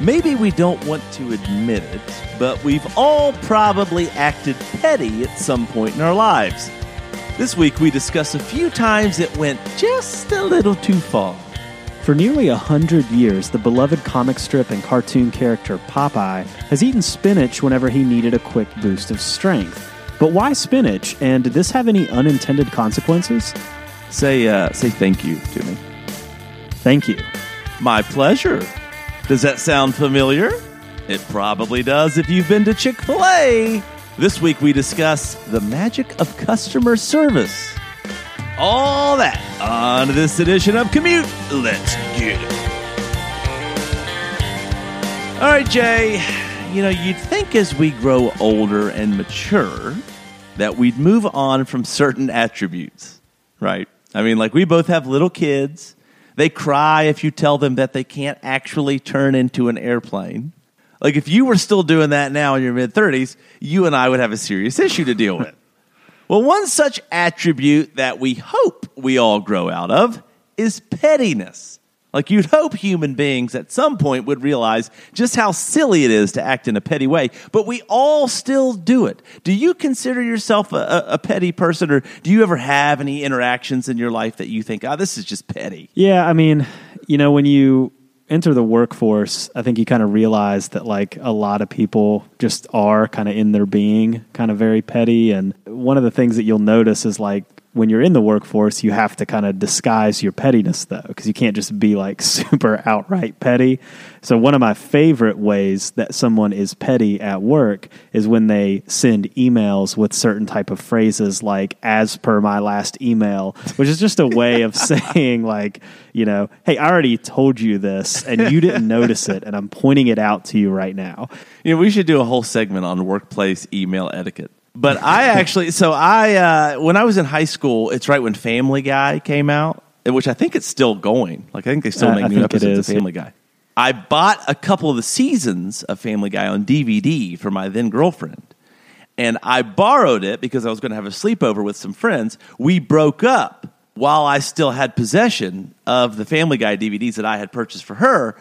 maybe we don't want to admit it, but we've all probably acted petty at some point in our lives. This week we discuss a few times it went just a little too far. For nearly a hundred years, the beloved comic strip and cartoon character Popeye has eaten spinach whenever he needed a quick boost of strength. But why spinach? And did this have any unintended consequences? Say, uh, say thank you to me. Thank you. My pleasure. Does that sound familiar? It probably does if you've been to Chick fil A. This week we discuss the magic of customer service. All that on this edition of Commute. Let's get it. All right, Jay. You know, you'd think as we grow older and mature that we'd move on from certain attributes, right? I mean, like we both have little kids. They cry if you tell them that they can't actually turn into an airplane. Like if you were still doing that now in your mid 30s, you and I would have a serious issue to deal with. well, one such attribute that we hope we all grow out of is pettiness. Like you'd hope human beings at some point would realize just how silly it is to act in a petty way, but we all still do it. Do you consider yourself a, a, a petty person, or do you ever have any interactions in your life that you think, oh, this is just petty? Yeah, I mean, you know, when you enter the workforce, I think you kind of realize that like a lot of people just are kind of in their being kind of very petty. And one of the things that you'll notice is like when you're in the workforce, you have to kind of disguise your pettiness though, because you can't just be like super outright petty. So, one of my favorite ways that someone is petty at work is when they send emails with certain type of phrases like, as per my last email, which is just a way of saying, like, you know, hey, I already told you this and you didn't notice it, and I'm pointing it out to you right now. You know, we should do a whole segment on workplace email etiquette. But I actually, so I, uh, when I was in high school, it's right when Family Guy came out, which I think it's still going. Like, I think they still Uh, make I new episodes is. of Family Guy. I bought a couple of the seasons of Family Guy on DVD for my then girlfriend. And I borrowed it because I was going to have a sleepover with some friends. We broke up while I still had possession of the Family Guy DVDs that I had purchased for her.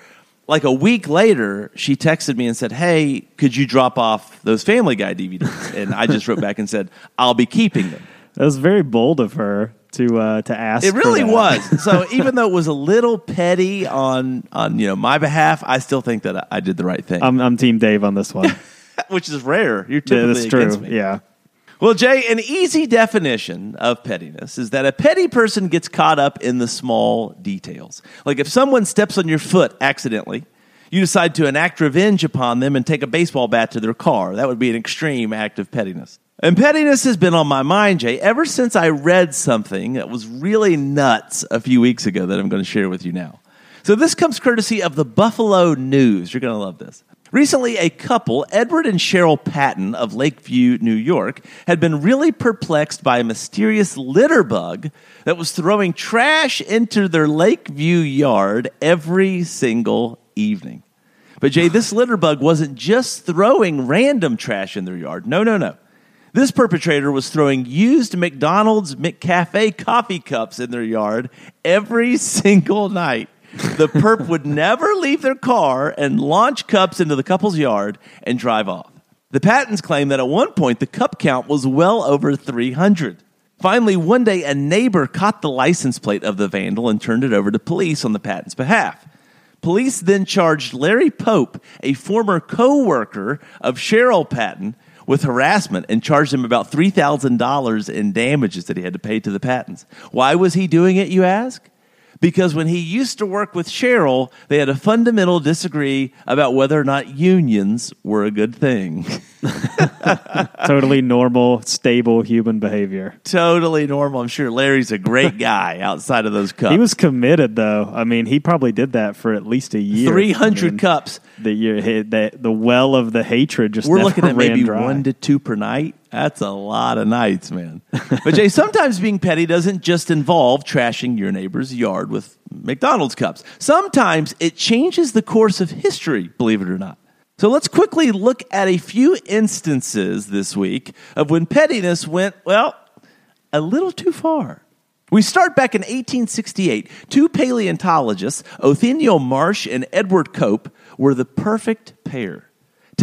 Like a week later, she texted me and said, Hey, could you drop off those Family Guy DVDs? And I just wrote back and said, I'll be keeping them. That was very bold of her to uh, to ask. It really was. So even though it was a little petty on on you know my behalf, I still think that I did the right thing, I'm, I'm Team Dave on this one. which is rare. You're Yeah, typically that's true. against me. Yeah. Well, Jay, an easy definition of pettiness is that a petty person gets caught up in the small details. Like if someone steps on your foot accidentally, you decide to enact revenge upon them and take a baseball bat to their car. That would be an extreme act of pettiness. And pettiness has been on my mind, Jay, ever since I read something that was really nuts a few weeks ago that I'm going to share with you now. So this comes courtesy of the Buffalo News. You're going to love this. Recently, a couple, Edward and Cheryl Patton of Lakeview, New York, had been really perplexed by a mysterious litter bug that was throwing trash into their Lakeview yard every single evening. But Jay, this litter bug wasn't just throwing random trash in their yard. No, no, no. This perpetrator was throwing used McDonald's McCafe coffee cups in their yard every single night. The perp would never leave their car and launch cups into the couple's yard and drive off. The Pattons claim that at one point the cup count was well over 300. Finally, one day a neighbor caught the license plate of the vandal and turned it over to police on the Pattons' behalf. Police then charged Larry Pope, a former co worker of Cheryl Patton, with harassment and charged him about $3,000 in damages that he had to pay to the Pattons. Why was he doing it, you ask? Because when he used to work with Cheryl, they had a fundamental disagree about whether or not unions were a good thing. totally normal, stable human behavior. totally normal. I'm sure Larry's a great guy outside of those cups. He was committed, though. I mean, he probably did that for at least a year. 300 I mean, cups. The year, the, the well of the hatred just We're looking at maybe dry. one to two per night. That's a lot of nights, man. but Jay, sometimes being petty doesn't just involve trashing your neighbor's yard with McDonald's cups. Sometimes it changes the course of history, believe it or not. So let's quickly look at a few instances this week of when pettiness went, well, a little too far. We start back in 1868. Two paleontologists, Othniel Marsh and Edward Cope, were the perfect pair.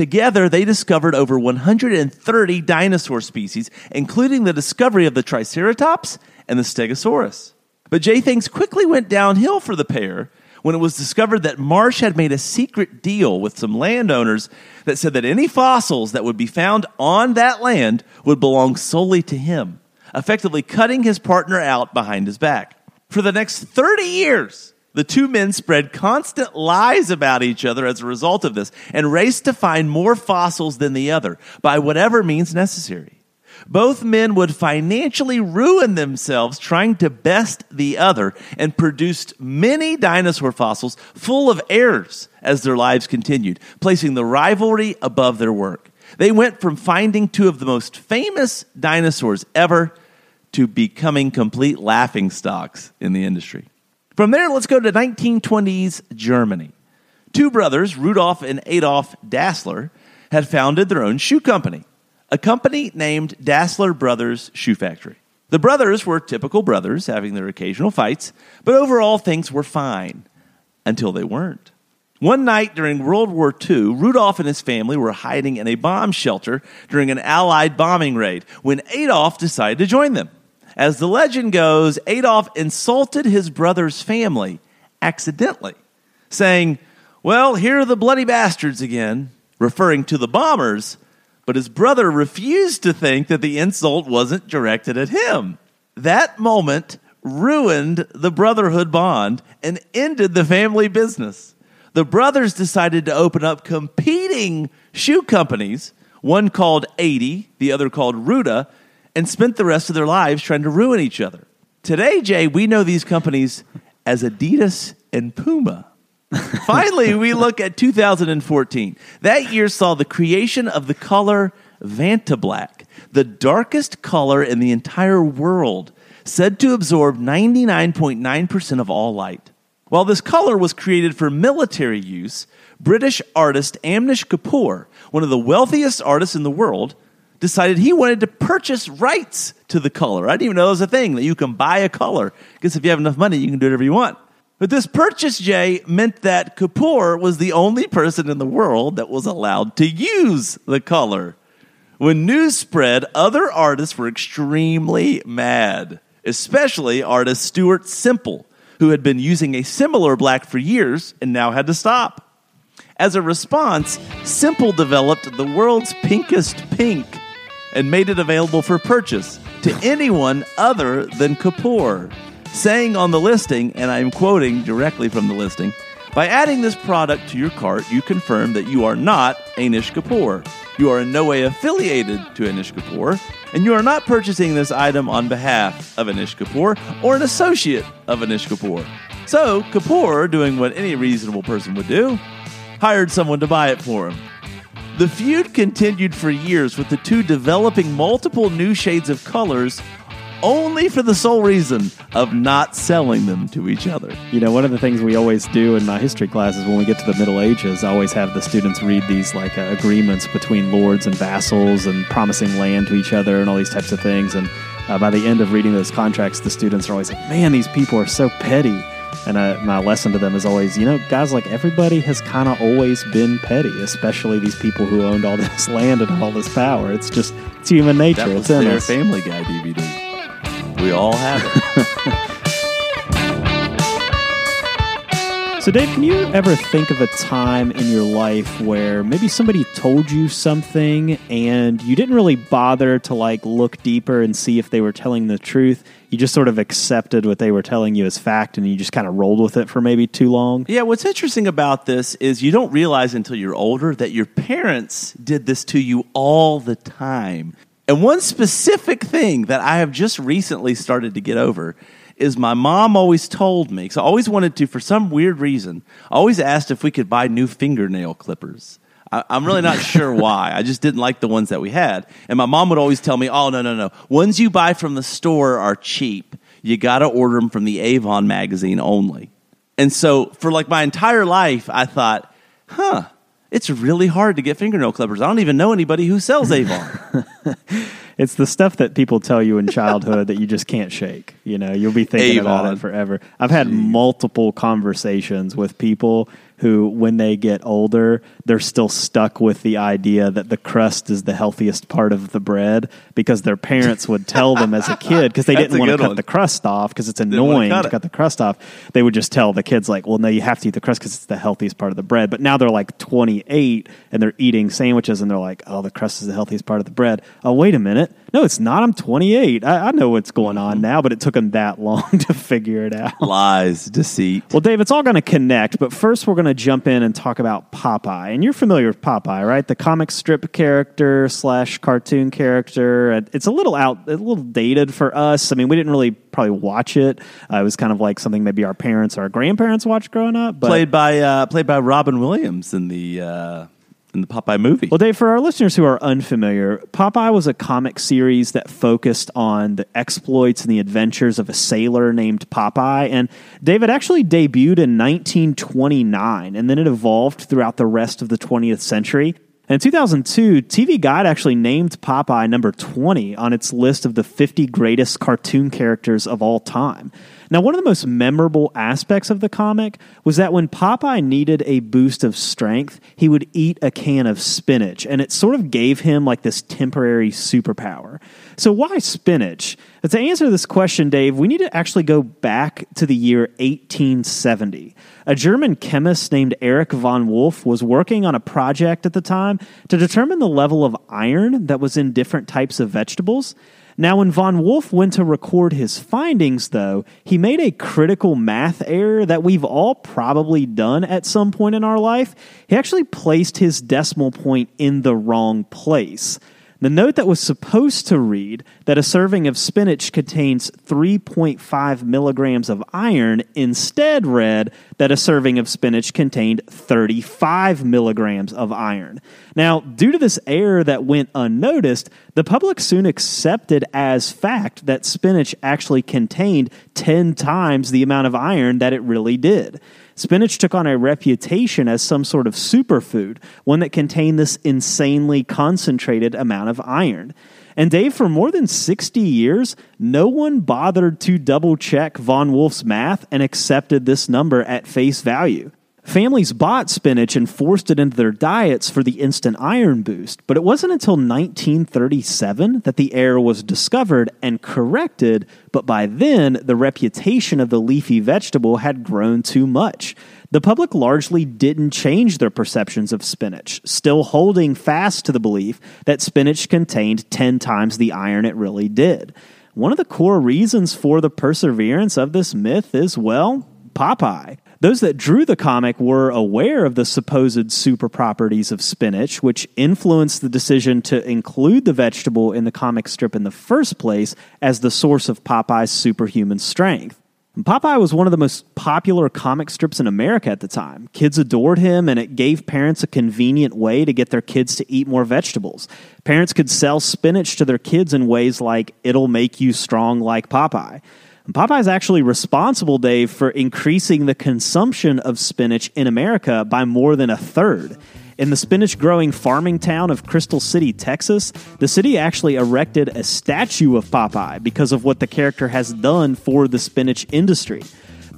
Together, they discovered over 130 dinosaur species, including the discovery of the Triceratops and the Stegosaurus. But Jay, things quickly went downhill for the pair when it was discovered that Marsh had made a secret deal with some landowners that said that any fossils that would be found on that land would belong solely to him, effectively cutting his partner out behind his back. For the next 30 years, the two men spread constant lies about each other as a result of this and raced to find more fossils than the other by whatever means necessary. Both men would financially ruin themselves trying to best the other and produced many dinosaur fossils full of errors as their lives continued, placing the rivalry above their work. They went from finding two of the most famous dinosaurs ever to becoming complete laughing stocks in the industry. From there, let's go to 1920s Germany. Two brothers, Rudolf and Adolf Dassler, had founded their own shoe company, a company named Dassler Brothers Shoe Factory. The brothers were typical brothers, having their occasional fights, but overall things were fine until they weren't. One night during World War II, Rudolf and his family were hiding in a bomb shelter during an Allied bombing raid when Adolf decided to join them. As the legend goes, Adolf insulted his brother's family accidentally, saying, Well, here are the bloody bastards again, referring to the bombers, but his brother refused to think that the insult wasn't directed at him. That moment ruined the brotherhood bond and ended the family business. The brothers decided to open up competing shoe companies, one called Adi, the other called Ruda, and spent the rest of their lives trying to ruin each other. Today, Jay, we know these companies as Adidas and Puma. Finally, we look at 2014. That year saw the creation of the color Vantablack, the darkest color in the entire world, said to absorb 99.9% of all light. While this color was created for military use, British artist Anish Kapoor, one of the wealthiest artists in the world, decided he wanted to purchase rights to the color. I didn't even know it was a thing that you can buy a color. Because if you have enough money, you can do whatever you want. But this purchase, Jay, meant that Kapoor was the only person in the world that was allowed to use the color. When news spread, other artists were extremely mad, especially artist Stuart Semple, who had been using a similar black for years and now had to stop. As a response, Semple developed the world's pinkest pink and made it available for purchase to anyone other than Kapoor, saying on the listing, and I'm quoting directly from the listing, by adding this product to your cart, you confirm that you are not Anish Kapoor. You are in no way affiliated to Anish Kapoor, and you are not purchasing this item on behalf of Anish Kapoor or an associate of Anish Kapoor. So, Kapoor, doing what any reasonable person would do, hired someone to buy it for him. The feud continued for years, with the two developing multiple new shades of colors only for the sole reason of not selling them to each other. You know, one of the things we always do in my history classes when we get to the Middle Ages, I always have the students read these like uh, agreements between lords and vassals and promising land to each other and all these types of things. And uh, by the end of reading those contracts, the students are always like, man, these people are so petty. And uh, my lesson to them is always, you know, guys, like everybody has kind of always been petty, especially these people who owned all this land and all this power. It's just, it's human nature. That was it's in their us. Family Guy DVD. We all have it. So, Dave, can you ever think of a time in your life where maybe somebody told you something and you didn't really bother to like look deeper and see if they were telling the truth? You just sort of accepted what they were telling you as fact and you just kind of rolled with it for maybe too long? Yeah, what's interesting about this is you don't realize until you're older that your parents did this to you all the time. And one specific thing that I have just recently started to get over is my mom always told me, because I always wanted to, for some weird reason, I always asked if we could buy new fingernail clippers. I, am really not sure why. I just didn't like the ones that we had. And my mom would always tell me, oh, no, no, no. Ones you buy from the store are cheap. You got to order them from the Avon magazine only. And so for like my entire life, I thought, huh, it's really hard to get fingernail clippers. I don't even know anybody who sells Avon. it's the stuff that people tell you in childhood that you just can't shake. You know, you'll be thinking Avon. about it forever. I've had multiple conversations with people who, when they get older, they're still stuck with the idea that the crust is the healthiest part of the bread because their parents would tell them as a kid because they didn't want to cut one. the crust off because it's annoying cut to it. cut the crust off. They would just tell the kids like, "Well, no, you have to eat the crust because it's the healthiest part of the bread." But now they're like 28 and they're eating sandwiches and they're like, "Oh, the crust is the healthiest part of the bread." Oh, wait a minute. No, it's not. I'm 28. I, I know what's going on mm-hmm. now, but it took them that long to figure it out. Lies, deceit. Well, Dave, it's all going to connect, but first we're going to jump in and talk about Popeye. And you're familiar with Popeye, right? The comic strip character slash cartoon character. It's a little out, a little dated for us. I mean, we didn't really probably watch it. Uh, it was kind of like something maybe our parents or our grandparents watched growing up. But played by uh, played by Robin Williams in the uh, in the Popeye movie. Well, Dave, for our listeners who are unfamiliar, Popeye was a comic series that focused on the exploits and the adventures of a sailor named Popeye. And Dave, it actually debuted in 1929, and then it evolved throughout the rest of the 20th century. In 2002, TV Guide actually named Popeye number 20 on its list of the 50 greatest cartoon characters of all time. Now, one of the most memorable aspects of the comic was that when Popeye needed a boost of strength, he would eat a can of spinach, and it sort of gave him like this temporary superpower. So, why spinach? To answer this question, Dave, we need to actually go back to the year 1870. A German chemist named Erich von Wolf was working on a project at the time to determine the level of iron that was in different types of vegetables. Now, when von Wolf went to record his findings, though, he made a critical math error that we've all probably done at some point in our life. He actually placed his decimal point in the wrong place. The note that was supposed to read that a serving of spinach contains 3.5 milligrams of iron instead read that a serving of spinach contained 35 milligrams of iron. Now, due to this error that went unnoticed, the public soon accepted as fact that spinach actually contained 10 times the amount of iron that it really did. Spinach took on a reputation as some sort of superfood, one that contained this insanely concentrated amount of iron. And Dave, for more than 60 years, no one bothered to double check Von Wolf's math and accepted this number at face value. Families bought spinach and forced it into their diets for the instant iron boost, but it wasn't until 1937 that the error was discovered and corrected, but by then the reputation of the leafy vegetable had grown too much. The public largely didn't change their perceptions of spinach, still holding fast to the belief that spinach contained 10 times the iron it really did. One of the core reasons for the perseverance of this myth is, well, Popeye. Those that drew the comic were aware of the supposed super properties of spinach, which influenced the decision to include the vegetable in the comic strip in the first place as the source of Popeye's superhuman strength. Popeye was one of the most popular comic strips in America at the time. Kids adored him, and it gave parents a convenient way to get their kids to eat more vegetables. Parents could sell spinach to their kids in ways like, it'll make you strong like Popeye. And Popeye is actually responsible, Dave, for increasing the consumption of spinach in America by more than a third. In the spinach growing farming town of Crystal City, Texas, the city actually erected a statue of Popeye because of what the character has done for the spinach industry.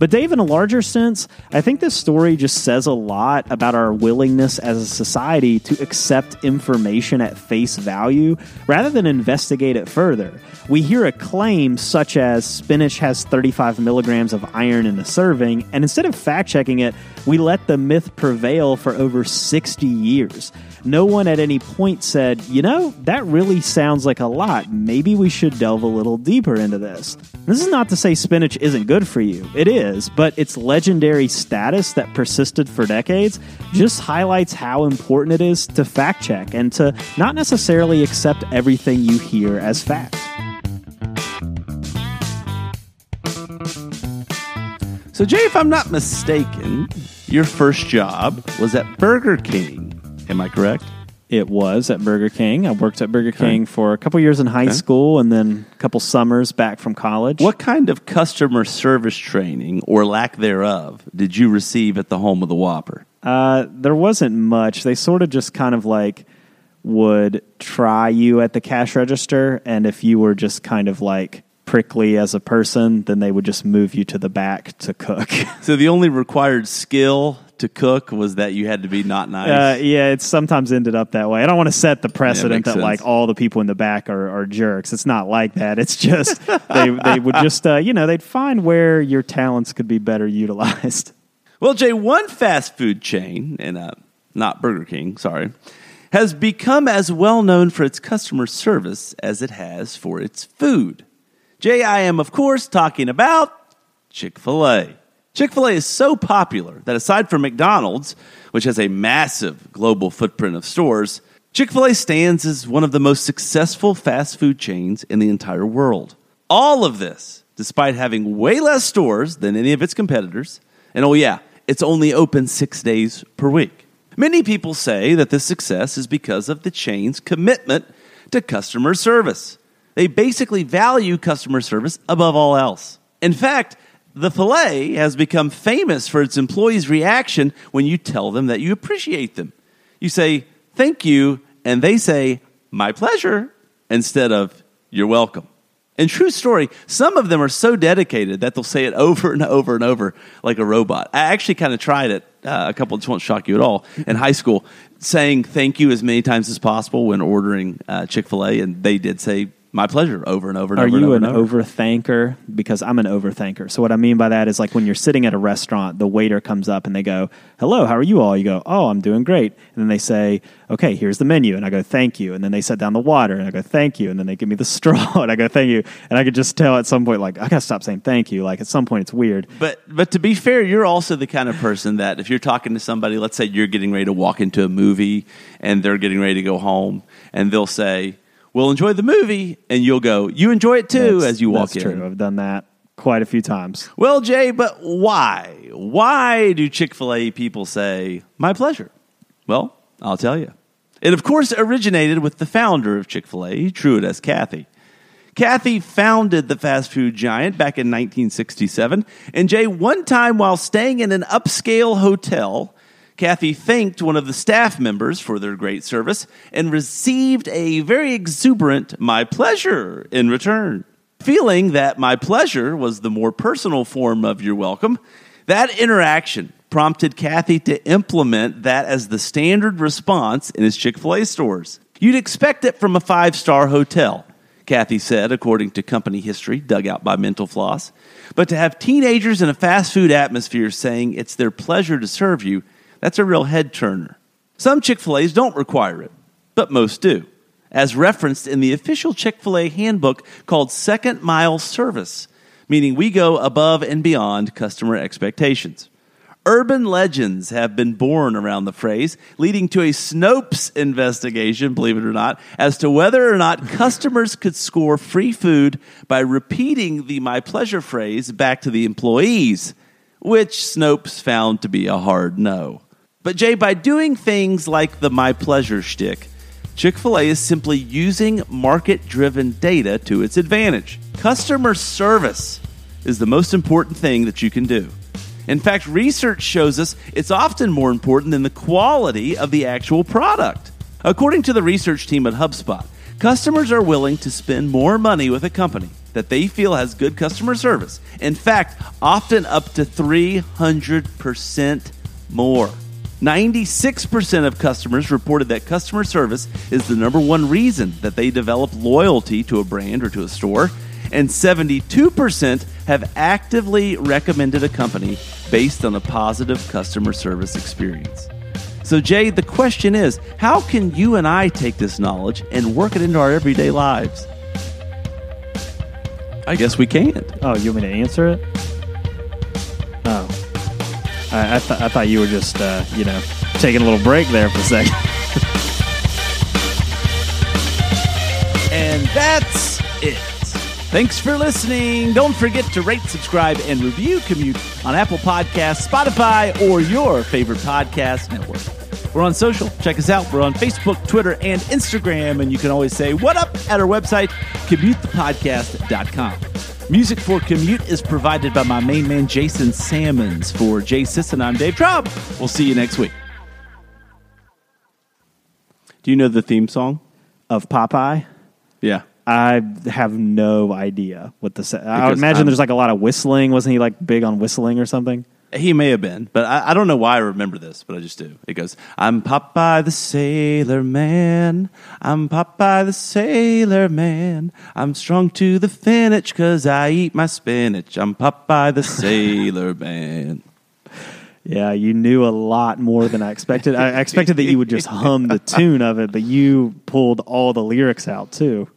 But, Dave, in a larger sense, I think this story just says a lot about our willingness as a society to accept information at face value rather than investigate it further. We hear a claim such as spinach has 35 milligrams of iron in a serving, and instead of fact checking it, we let the myth prevail for over 60 years no one at any point said, you know, that really sounds like a lot. Maybe we should delve a little deeper into this. This is not to say spinach isn't good for you. It is, but its legendary status that persisted for decades just highlights how important it is to fact check and to not necessarily accept everything you hear as fact. So, Jay, if I'm not mistaken, your first job was at Burger King. Am I correct? It was at Burger King. I worked at Burger King for a couple years in high okay. school and then a couple summers back from college. What kind of customer service training or lack thereof did you receive at the home of the Whopper? Uh, there wasn't much. They sort of just kind of like would try you at the cash register, and if you were just kind of like prickly as a person, then they would just move you to the back to cook. so the only required skill to cook was that you had to be not nice. Uh, yeah, it's sometimes ended up that way. I don't want to set the precedent yeah, that sense. like all the people in the back are, are, jerks. It's not like that. It's just they they would just uh, you know they'd find where your talents could be better utilized. Well, Jay, one fast food chain, and uh, not Burger King, sorry, has become as well known for its customer service as it has for its food. Jay, I am of course talking about Chick Fil A. Chick fil A is so popular that aside from McDonald's, which has a massive global footprint of stores, Chick fil A stands as one of the most successful fast food chains in the entire world. All of this, despite having way less stores than any of its competitors, and oh, yeah, it's only open six days per week. Many people say that this success is because of the chain's commitment to customer service. They basically value customer service above all else. In fact, the filet has become famous for its employees' reaction when you tell them that you appreciate them. You say, thank you, and they say, my pleasure, instead of, you're welcome. And true story, some of them are so dedicated that they'll say it over and over and over like a robot. I actually kind of tried it uh, a couple, this won't shock you at all, in high school, saying thank you as many times as possible when ordering uh, Chick fil A, and they did say my pleasure over and over and Are over. Are you an overthanker? Because I'm an overthanker. So what I mean by that is like when you're sitting at a restaurant, the waiter comes up and they go, "Hello, how are you all?" You go, "Oh, I'm doing great." And then they say, "Okay, here's the menu." And I go, "Thank you." And then they set down the water and I go, "Thank you." And then they give me the straw and I go, "Thank you." And I could just tell at some point like I got to stop saying thank you. Like at some point it's weird. But but to be fair, you're also the kind of person that if you're talking to somebody, let's say you're getting ready to walk into a movie and they're getting ready to go home and they'll say, will enjoy the movie, and you'll go, you enjoy it too that's, as you walk that's in. True. I've done that quite a few times. Well, Jay, but why? Why do Chick fil A people say, my pleasure? Well, I'll tell you. It, of course, originated with the founder of Chick fil A, Truett S. Cathy. Cathy founded the fast food giant back in 1967. And Jay, one time while staying in an upscale hotel, Cathy thanked one of the staff members for their great service and received a very exuberant my pleasure in return. Feeling that my pleasure was the more personal form of your welcome, that interaction prompted Cathy to implement that as the standard response in his Chick fil A stores. You'd expect it from a five star hotel, Cathy said, according to company history dug out by Mental Floss. But to have teenagers in a fast food atmosphere saying it's their pleasure to serve you that's a real head turner. Some Chick fil A's don't require it, but most do, as referenced in the official Chick fil A handbook called Second Mile Service, meaning we go above and beyond customer expectations. Urban legends have been born around the phrase, leading to a Snopes investigation, believe it or not, as to whether or not customers could score free food by repeating the my pleasure phrase back to the employees, which Snopes found to be a hard no. But Jay, by doing things like the My Pleasure shtick, Chick fil A is simply using market driven data to its advantage. Customer service is the most important thing that you can do. In fact, research shows us it's often more important than the quality of the actual product. According to the research team at HubSpot, customers are willing to spend more money with a company that they feel has good customer service. In fact, often up to 300% more. 96% of customers reported that customer service is the number one reason that they develop loyalty to a brand or to a store, and 72% have actively recommended a company based on a positive customer service experience. So, Jay, the question is how can you and I take this knowledge and work it into our everyday lives? I guess we can't. Oh, you want me to answer it? I, I, th- I thought you were just, uh, you know, taking a little break there for a second. And that's it. Thanks for listening. Don't forget to rate, subscribe, and review Commute on Apple Podcasts, Spotify, or your favorite podcast network. We're on social. Check us out. We're on Facebook, Twitter, and Instagram. And you can always say, What up at our website, commutethepodcast.com. Music for Commute is provided by my main man, Jason Salmons. For Jay Sisson, I'm Dave Traub. We'll see you next week. Do you know the theme song? of Popeye, Yeah. I have no idea what the. I would Because imagine I'm- there's like a lot of whistling. Wasn't he like big on whistling or something? He may have been, but I, I don't know why I remember this, but I just do. It goes, I'm Popeye the Sailor Man. I'm Popeye the Sailor Man. I'm strong to the finish because I eat my spinach. I'm Popeye the Sailor Man. Yeah, you knew a lot more than I expected. I I expected that you would just hum the tune of it, but you pulled all the lyrics out too.